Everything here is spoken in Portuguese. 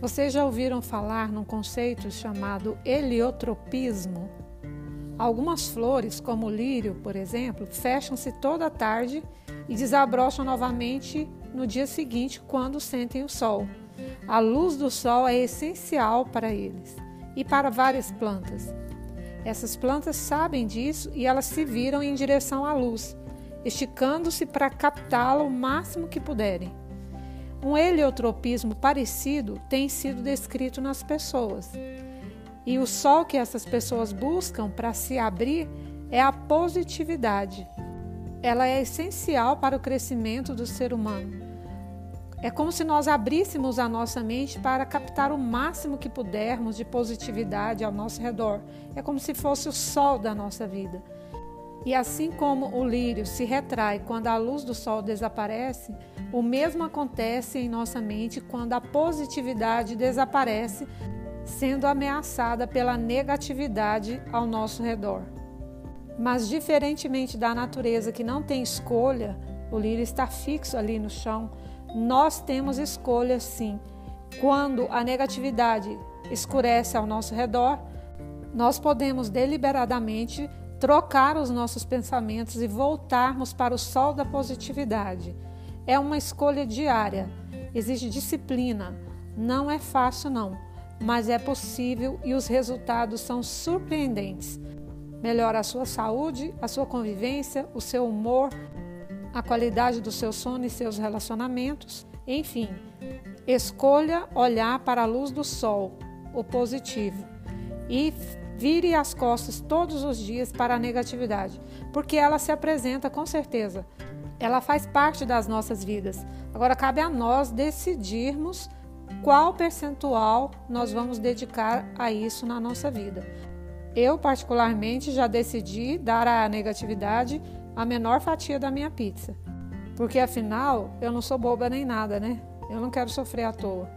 Vocês já ouviram falar num conceito chamado heliotropismo? Algumas flores, como o lírio, por exemplo, fecham-se toda tarde e desabrocham novamente no dia seguinte, quando sentem o sol. A luz do sol é essencial para eles e para várias plantas. Essas plantas sabem disso e elas se viram em direção à luz, esticando-se para captá-la o máximo que puderem. Um heliotropismo parecido tem sido descrito nas pessoas. E o sol que essas pessoas buscam para se abrir é a positividade. Ela é essencial para o crescimento do ser humano. É como se nós abríssemos a nossa mente para captar o máximo que pudermos de positividade ao nosso redor. É como se fosse o sol da nossa vida. E assim como o lírio se retrai quando a luz do sol desaparece, o mesmo acontece em nossa mente quando a positividade desaparece, sendo ameaçada pela negatividade ao nosso redor. Mas, diferentemente da natureza que não tem escolha, o lírio está fixo ali no chão, nós temos escolha sim. Quando a negatividade escurece ao nosso redor, nós podemos deliberadamente trocar os nossos pensamentos e voltarmos para o sol da positividade. É uma escolha diária, exige disciplina. Não é fácil, não, mas é possível e os resultados são surpreendentes. Melhora a sua saúde, a sua convivência, o seu humor, a qualidade do seu sono e seus relacionamentos. Enfim, escolha olhar para a luz do sol, o positivo, e Vire as costas todos os dias para a negatividade, porque ela se apresenta com certeza. Ela faz parte das nossas vidas. Agora cabe a nós decidirmos qual percentual nós vamos dedicar a isso na nossa vida. Eu, particularmente, já decidi dar à negatividade a menor fatia da minha pizza. Porque afinal, eu não sou boba nem nada, né? Eu não quero sofrer à toa.